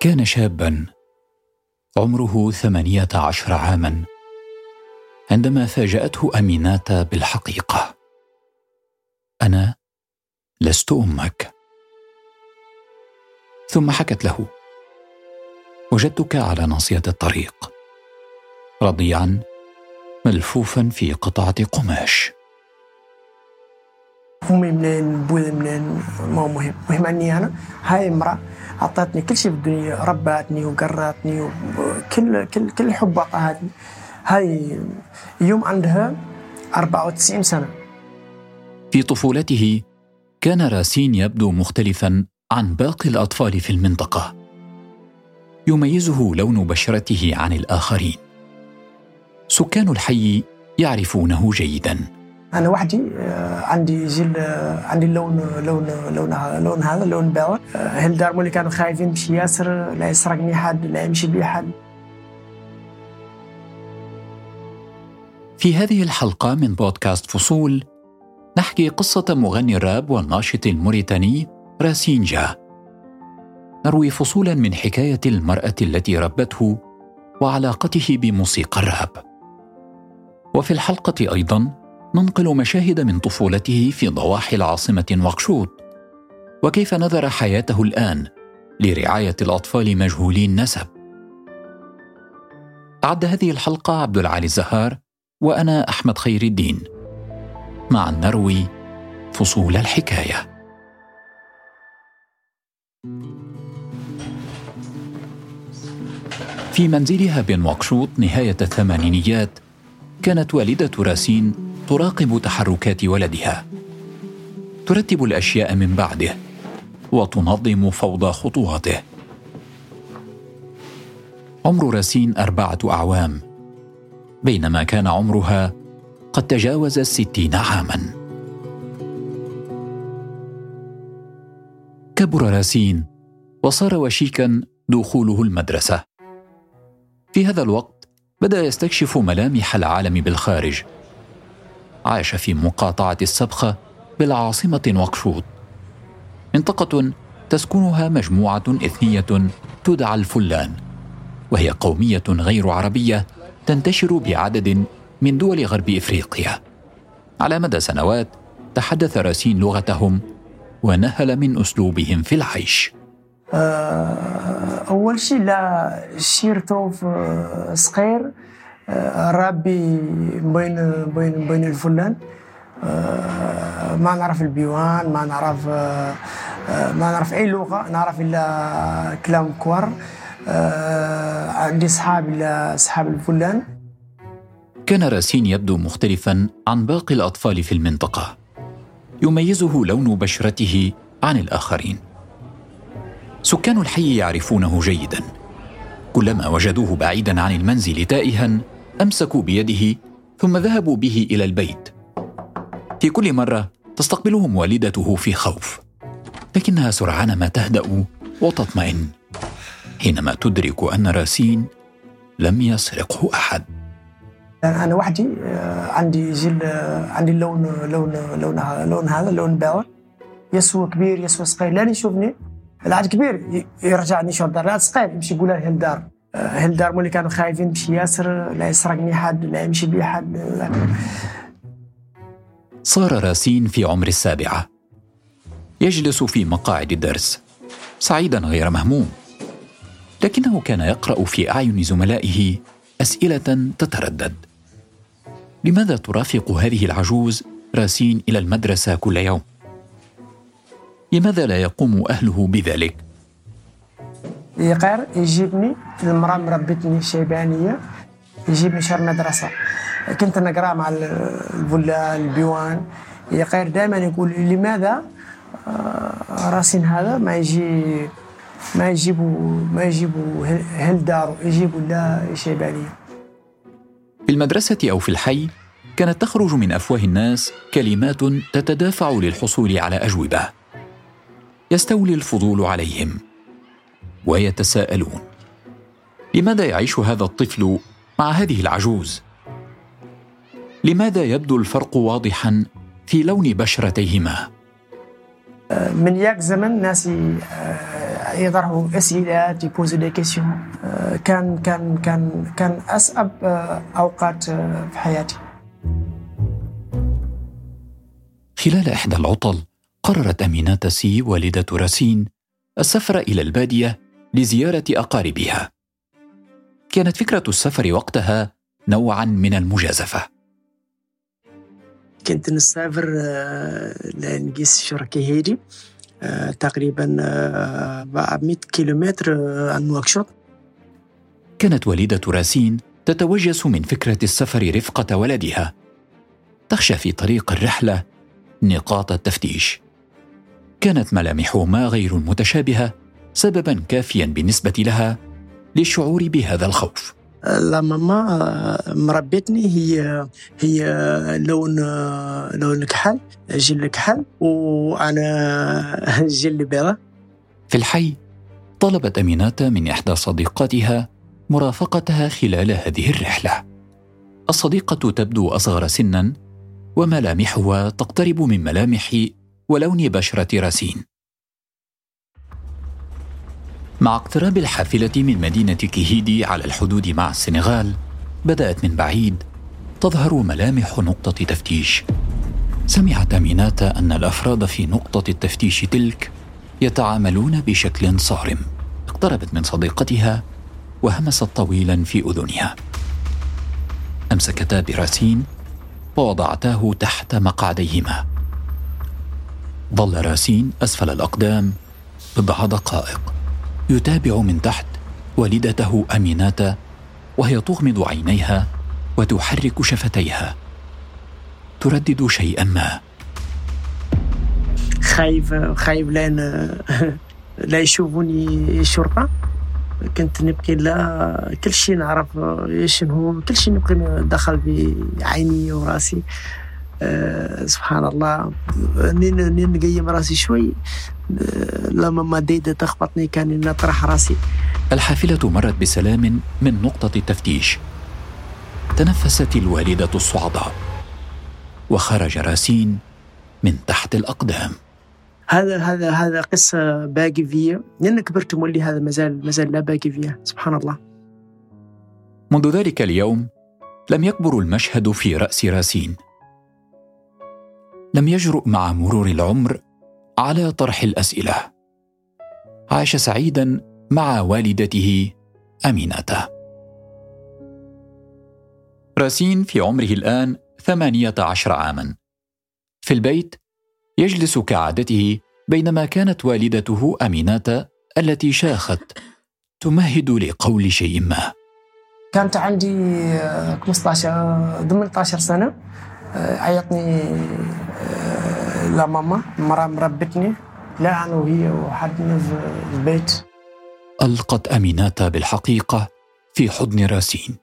كان شابا. عمره ثمانية عشر عاما. عندما فاجأته أميناتا بالحقيقة. أنا لست أمك. ثم حكت له. وجدتك على ناصية الطريق. رضيعا ملفوفا في قطعة قماش. امي منين؟ بوذا منين؟ ما مهم. مهم أني أنا. هاي امرأة. اعطتني كل شيء في الدنيا وقراتني وكل كل كل حب اعطاهاتني هاي يوم عندها 94 سنة. في طفولته كان راسين يبدو مختلفا عن باقي الأطفال في المنطقة. يميزه لون بشرته عن الآخرين. سكان الحي يعرفونه جيدا. أنا وحدي آه، عندي جيل آه، عندي اللون لون لون لون هذا لون بيضاء هل دار مولي كانوا خايفين باش ياسر لا يسرقني حد لا يمشي بي حد في هذه الحلقة من بودكاست فصول نحكي قصة مغني الراب والناشط الموريتاني راسينجا. نروي فصولا من حكاية المرأة التي ربته وعلاقته بموسيقى الراب. وفي الحلقة أيضا ننقل مشاهد من طفولته في ضواحي العاصمة نواكشوط وكيف نذر حياته الآن لرعاية الأطفال مجهولي النسب أعد هذه الحلقة عبد العالي الزهار وأنا أحمد خير الدين. معا نروي فصول الحكاية. في منزلها بنواكشوط نهاية الثمانينيات كانت والدة راسين تراقب تحركات ولدها. ترتب الأشياء من بعده وتنظم فوضى خطواته. عمر راسين أربعة أعوام. بينما كان عمرها قد تجاوز الستين عاما. كبر راسين وصار وشيكا دخوله المدرسة. في هذا الوقت بدأ يستكشف ملامح العالم بالخارج. عاش في مقاطعة السبخة بالعاصمة نواكشوط منطقة تسكنها مجموعة إثنية تدعى الفلان وهي قومية غير عربية تنتشر بعدد من دول غرب إفريقيا. على مدى سنوات تحدث راسين لغتهم ونهل من أسلوبهم في العيش. آه، أول شيء لا شيرتو صغير ربي بين بين بين الفلان. آه، ما نعرف البيوان ما نعرف آه، ما نعرف أي لغة نعرف إلا كلام كوار. آه، عندي صحاب إلا صحاب الفلان. كان راسين يبدو مختلفا عن باقي الأطفال في المنطقة. يميزه لون بشرته عن الآخرين. سكان الحي يعرفونه جيدا. كلما وجدوه بعيدا عن المنزل تائها أمسكوا بيده ثم ذهبوا به إلى البيت. في كل مرة تستقبلهم والدته في خوف لكنها سرعان ما تهدأ وتطمئن حينما تدرك أن راسين لم يسرقه أحد. أنا وحدي آه، عندي جيل آه، عندي اللون لون لون لون هذا لون باور يسوى كبير يسوى صغير. لا يشوفني العاد كبير يرجعني شو الدار. لا صغير يمشي يقول له الدار. هل دار اللي كانوا خايفين باش ياسر؟ لا يسرقني حد لا يمشي بي حد صار راسين في عمر السابعة. يجلس في مقاعد الدرس سعيدا غير مهموم. لكنه كان يقرأ في أعين زملائه أسئلة تتردد. لماذا ترافق هذه العجوز راسين إلى المدرسة كل يوم؟ لماذا لا يقوم أهله بذلك؟ يقر يجيبني. المرأة مربتني شيبانية يجيبني شهر مدرسة. كنت نقرأ مع البلا البيوان. يقير دائما يقول لماذا؟ آه، راسين هذا ما يجي ما يجيبوا ما يجيبوا هل دارو يجيبوا لا شيبانية. في المدرسة أو في الحي كانت تخرج من أفواه الناس كلمات تتدافع للحصول على أجوبة. يستولي الفضول عليهم. ويتساءلون لماذا يعيش هذا الطفل مع هذه العجوز؟ لماذا يبدو الفرق واضحا في لون بشرتيهما؟ من ياك زمن ناس آه، يطرحوا أسئلة ي poser des questions كان كان كان كان أصعب أوقات في حياتي. خلال إحدى العطل قررت امينات سي والدة راسين السفر إلى البادية لزيارة أقاربها. كانت فكرة السفر وقتها نوعا من المجازفة. كنت نسافر لنقيس شركة هيدي تقريبا 400 كيلومتر عن نواكشوط كانت والدة راسين تتوجس من فكرة السفر رفقة ولدها. تخشى في طريق الرحلة نقاط التفتيش. كانت ملامحهما غير المتشابهة سببا كافيا بالنسبة لها للشعور بهذا الخوف. لا ماما مربتني هي هي لون لون كحل جل كحل وأنا جل بيضة. في الحي طلبت أمينات من إحدى صديقاتها مرافقتها خلال هذه الرحلة. الصديقة تبدو أصغر سنا وملامحها تقترب من ملامح ولون بشرة راسين. مع اقتراب الحافلة من مدينة كيهيدي على الحدود مع السنغال بدأت من بعيد تظهر ملامح نقطة تفتيش. سمعت أميناتا أن الأفراد في نقطة التفتيش تلك يتعاملون بشكل صارم. اقتربت من صديقتها وهمست طويلا في أذنها. أمسكتا براسين ووضعتاه تحت مقعديهما. ظل راسين أسفل الأقدام بضع دقائق يتابع من تحت والدته أميناتا وهي تغمض عينيها وتحرك شفتيها. تردد شيئا ما. خايف خايف لأن لا يشوفوني الشرطه كنت نبقي لا كل شيء نعرف شنو كل شيء نبقي دخل بعيني وراسي. أه سبحان الله. نين نين نقيم راسي شوي. لما ما ديدة تخبطني كان نطرح راسي. الحافلة مرت بسلام من نقطة التفتيش تنفست الوالدة الصعداء وخرج راسين من تحت الأقدام. هذا هذا هذا قصة باقي فيا. لأن كبرت مولي هذا مازال مازال لا باقي فيا سبحان الله. منذ ذلك اليوم لم يكبر المشهد في رأس راسين. لم يجرؤ مع مرور العمر على طرح الأسئلة. عاش سعيدا مع والدته أمينة. راسين في عمره الآن ثمانية عشر عاما. في البيت يجلس كعادته بينما كانت والدته أمينة التي شاخت تمهد لقول شيء ما. كانت عندي 15 18 سنة عيطني لا ماما مرة مربتني. لا أنا وهي وحدنا في البيت. ألقت أميناتا بالحقيقة في حضن راسين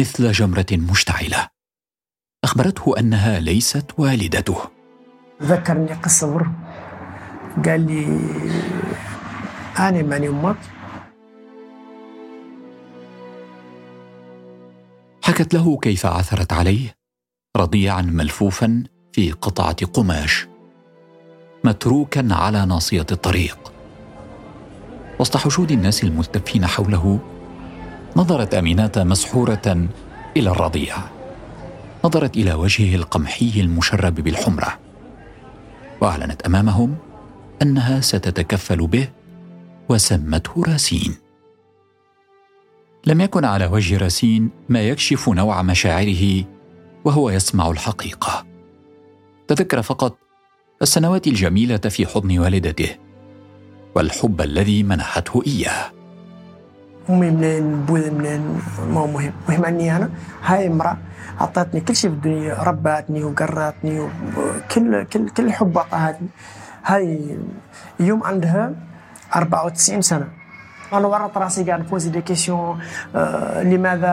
مثل جمرة مشتعلة. أخبرته أنها ليست والدته. ذكرني قصة بر قال لي أنا ماني أمك. حكت له كيف عثرت عليه رضيعا ملفوفا في قطعة قماش. متروكا على ناصية الطريق. وسط حشود الناس الملتفين حوله نظرت امينات مسحورة إلى الرضيع. نظرت إلى وجهه القمحي المشرب بالحمرة. وأعلنت أمامهم أنها ستتكفل به وسمته راسين. لم يكن على وجه راسين ما يكشف نوع مشاعره وهو يسمع الحقيقة. تذكر فقط السنوات الجميلة في حضن والدته والحب الذي منحته إياه. أمي منين بوي منين ما مهم. مهم أني أنا هاي امرأة اعطتني كل شيء في الدنيا رباتني وقراتني وكل كل كل حب اعطتني هاي يوم عندها 94 سنة. أنا ورط راسي قاعد poser des questions آه لماذا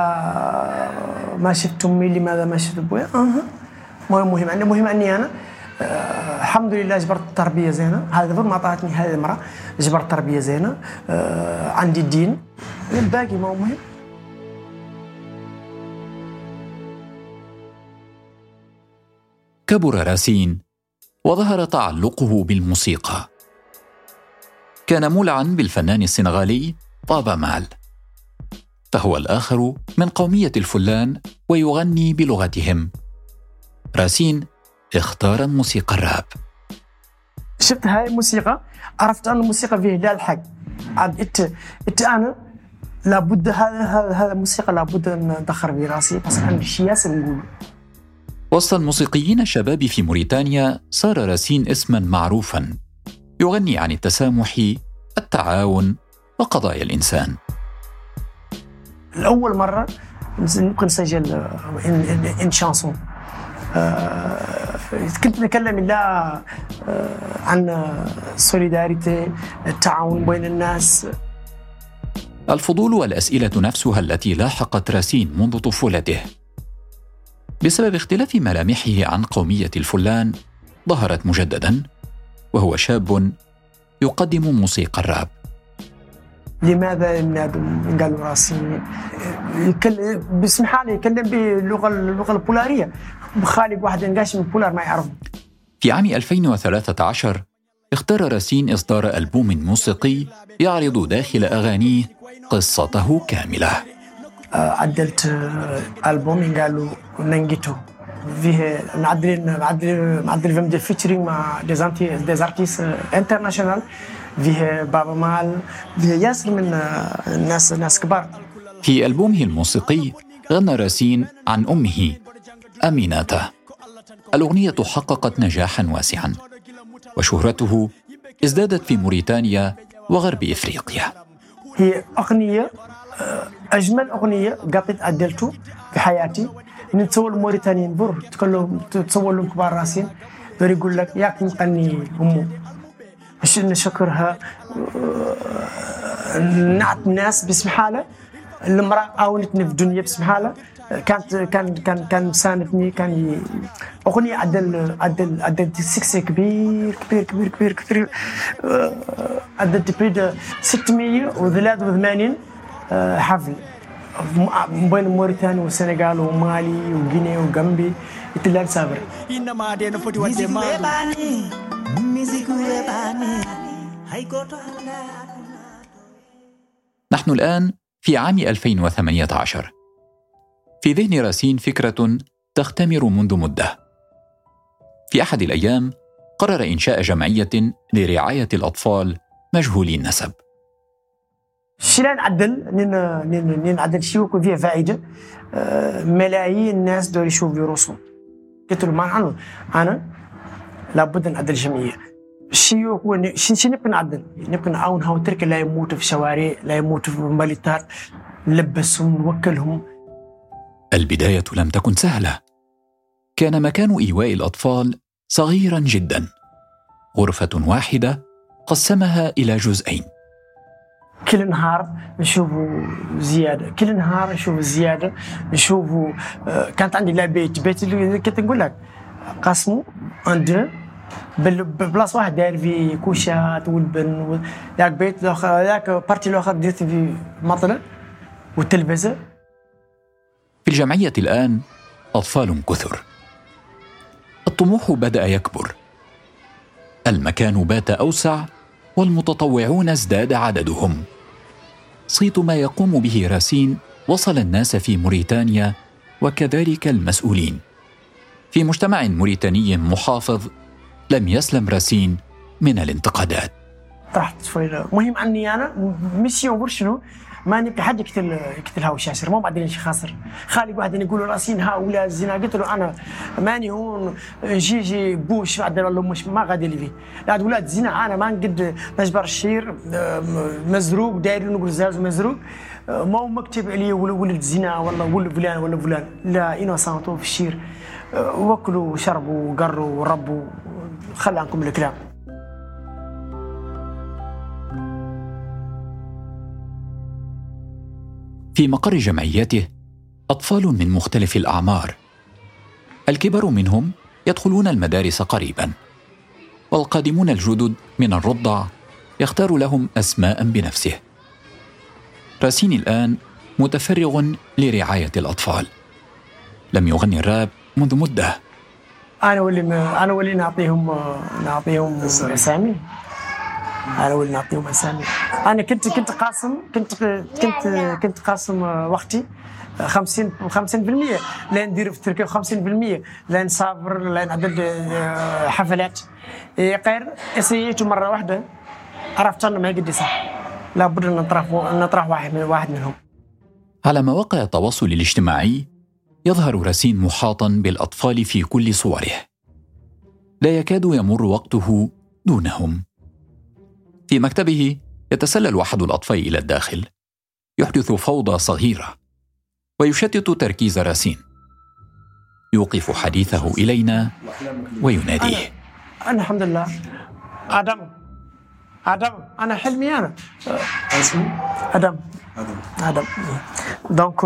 ما شفت أمي؟ لماذا ما شفت أبوي أها. مهم مهم. عندي مهم أني أنا الحمد لله جبرت تربيه زينة. هذا ما اعطتني هذه المرأة. جبرت تربيه زينة. آه عندي الدين. الباقي ما هو مهم. كبر راسين وظهر تعلقه بالموسيقى. كان مولعا بالفنان السنغالي بابا مال. فهو الآخر من قومية الفلان ويغني بلغتهم. راسين اختار موسيقى الراب. شفت هاي الموسيقى؟ عرفت أن الموسيقى فيه الحق. عاد إت, إت أنا لابد هذا هذا الموسيقى لابد أن ندخر في راسي. بس شياسة نقول وسط الموسيقيين الشباب في موريتانيا صار راسين اسما معروفا. يغني عن التسامح التعاون وقضايا الإنسان. الأول مرة ممكن نسجل إن شانسون. آه، كنت نتكلم لا آه، عن سوليداريتي التعاون بين الناس. الفضول والأسئلة نفسها التي لاحقت راسين منذ طفولته. بسبب اختلاف ملامحه عن قومية الفلان ظهرت مجددا وهو شاب يقدم موسيقى الراب. لماذا قالوا راسي. يتكلم باسم حالي يتكلم باللغة اللغة البولارية. خالق واحد نقاش من بولار ما يعرف في عام 2013 اختار راسين إصدار ألبوم موسيقي يعرض داخل أغانيه قصته كاملة. آه، عدلت آه، ألبوم قالوا ننجيتو فيه معدل معدل معدل فيهم دي فيتشرينغ مع ديزانتي ديزارتيس انترناشونال فيه بابا مال فيه ياسر من الناس ناس كبار. في ألبومه الموسيقي غنى راسين عن أمه. أميناتا. الأغنية حققت نجاحا واسعا وشهرته ازدادت في موريتانيا وغرب إفريقيا. هي أغنية أجمل أغنية قطيت أدلته في حياتي. نتصور موريتانيا بر تصور لهم كبار راسين. دور يقول لك ياك نقني أمه باش نشكرها. نعت الناس باسم حالة. المرأة عاونتني في الدنيا باسم حاله كانت كان كان كان ساندني كان أغنية عدل عدل عدل سكسي كبير كبير كبير كبير كبير. عدل بريد 683 حفل. بين موريتانيا والسنغال ومالي وغينيا وغامبي. يتلال سابر إنما دي نفوتي ودي نحن الآن في عام 2018 في ذهن راسين فكرة تختمر منذ مدة. في أحد الأيام قرر إنشاء جمعية لرعاية الأطفال مجهولي النسب. شيلان نعدل نين نعدل شي يكون فيها فائدة؟ آه، ملايين الناس دول يشوفوا يروسوا قلت له ما أنا لابد نعدل جمعية الشيوخ شي نبقى نعدل. نبقى نعاون هاو ترك لا يموتوا في شوارع لا يموتوا في ماليتات نلبسهم نوكلهم. البداية لم تكن سهلة. كان مكان إيواء الأطفال صغيرا جدا. غرفة واحدة قسمها إلى جزئين. كل نهار نشوفوا زيادة. كل نهار نشوف زيادة. نشوفوا آه، كانت عندي لا بيت. بيت اللي كنت نقول لك قسموا ان دو بلاص واحد داير في كوشات والبن ذاك بيت ذاك بارتي الأخر درت في مطلع والتلفزه في الجمعية الآن أطفال كثر. الطموح بدأ يكبر. المكان بات أوسع والمتطوعون ازداد عددهم. صيت ما يقوم به راسين وصل الناس في موريتانيا وكذلك المسؤولين. في مجتمع موريتاني محافظ لم يسلم راسين من الانتقادات. طرحت شوي مهم عني أنا. ميسيون شنو؟ ما نبقى حد يقتل يقتل هاو الشاسر مو بعدين شي خاسر. خالي واحد يقولوا راسين هؤلاء الزنا قلت له أنا ماني هون. جي جي بوش. بعد ولا مش ما غادي لي فيه لا ولاد الزنا أنا ما نقد نجبر الشير. مزروق. داير نقول زاز مزروق. ما هو مكتب عليه ولد الزنا ولا ولد فلان ولا فلان. لا إنوسانتو في الشير. وكلوا وشربوا وقروا وربوا. خلى عنكم الكلام. في مقر جمعيته أطفال من مختلف الأعمار. الكبار منهم يدخلون المدارس قريبا والقادمون الجدد من الرضع يختار لهم أسماء بنفسه. راسين الآن متفرغ لرعاية الأطفال. لم يغني الراب منذ مدة. أنا واللي أنا واللي نعطيهم نعطيهم أسامي. على ولد نعطيهم أسامي. أنا كنت كنت قاسم كنت كنت كنت قاسم وقتي. 50 50% لا ندير في تركيا 50% لا نسافر لا نعدل آه، حفلات. غير اسيت مرة واحدة عرفت انه ما يقدي صح. لابد أن نطرح نطرح واحد من واحد منهم. على مواقع التواصل الاجتماعي يظهر راسين محاطا بالأطفال في كل صوره. لا يكاد يمر وقته دونهم. في مكتبه يتسلل أحد الأطفال إلى الداخل. يحدث فوضى صغيرة. ويشتت تركيز راسين يوقف حديثه إلينا ويناديه. أنا, أنا الحمد لله. آدم. آدم. أنا حلمي أنا. أسمي؟ آدم. آدم. آدم. دونك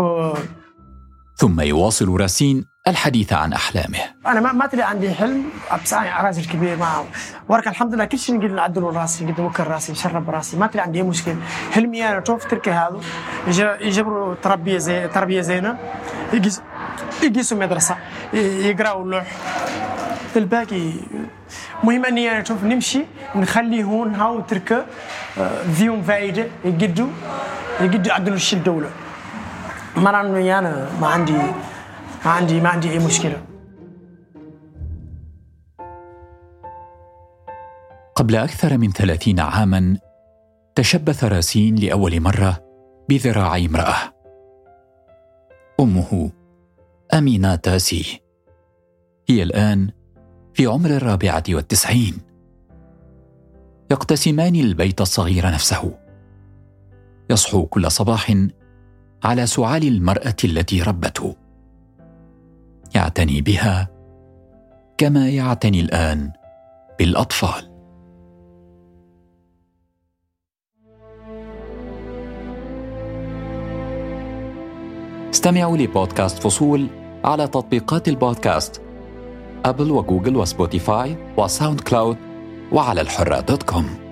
ثم يواصل راسين الحديث عن أحلامه. أنا ما ما عندي حلم بصراحه راسي الكبير ما ورك الحمد لله كل شيء نقدر نعدل راسي نقدر نوكل راسي نشرب راسي. ما تدري عندي أي مشكلة. حلمي أنا توف تركي هذا. يجبروا تربية زي تربية زينة. يقيس يقيسوا مدرسه يقراوا اللوح الباقي مهم أني أنا شوف نمشي نخلي هون هاو تركه فيهم فائدة. يقدوا يقدوا يعدلوا الشيء الدولة. ما أنا ما عندي ما عندي ما عندي أي مشكلة. قبل أكثر من ثلاثين عاما تشبث راسين لأول مرة بذراعي امرأة. أمه امينه تاسي هي الآن في عمر الرابعة والتسعين. يقتسمان البيت الصغير نفسه. يصحو كل صباح على سعال المرأة التي ربته. يعتني بها كما يعتني الآن بالأطفال. استمعوا لبودكاست فصول على تطبيقات البودكاست أبل وجوجل وسبوتيفاي وساوند كلاود وعلى الحرة dot com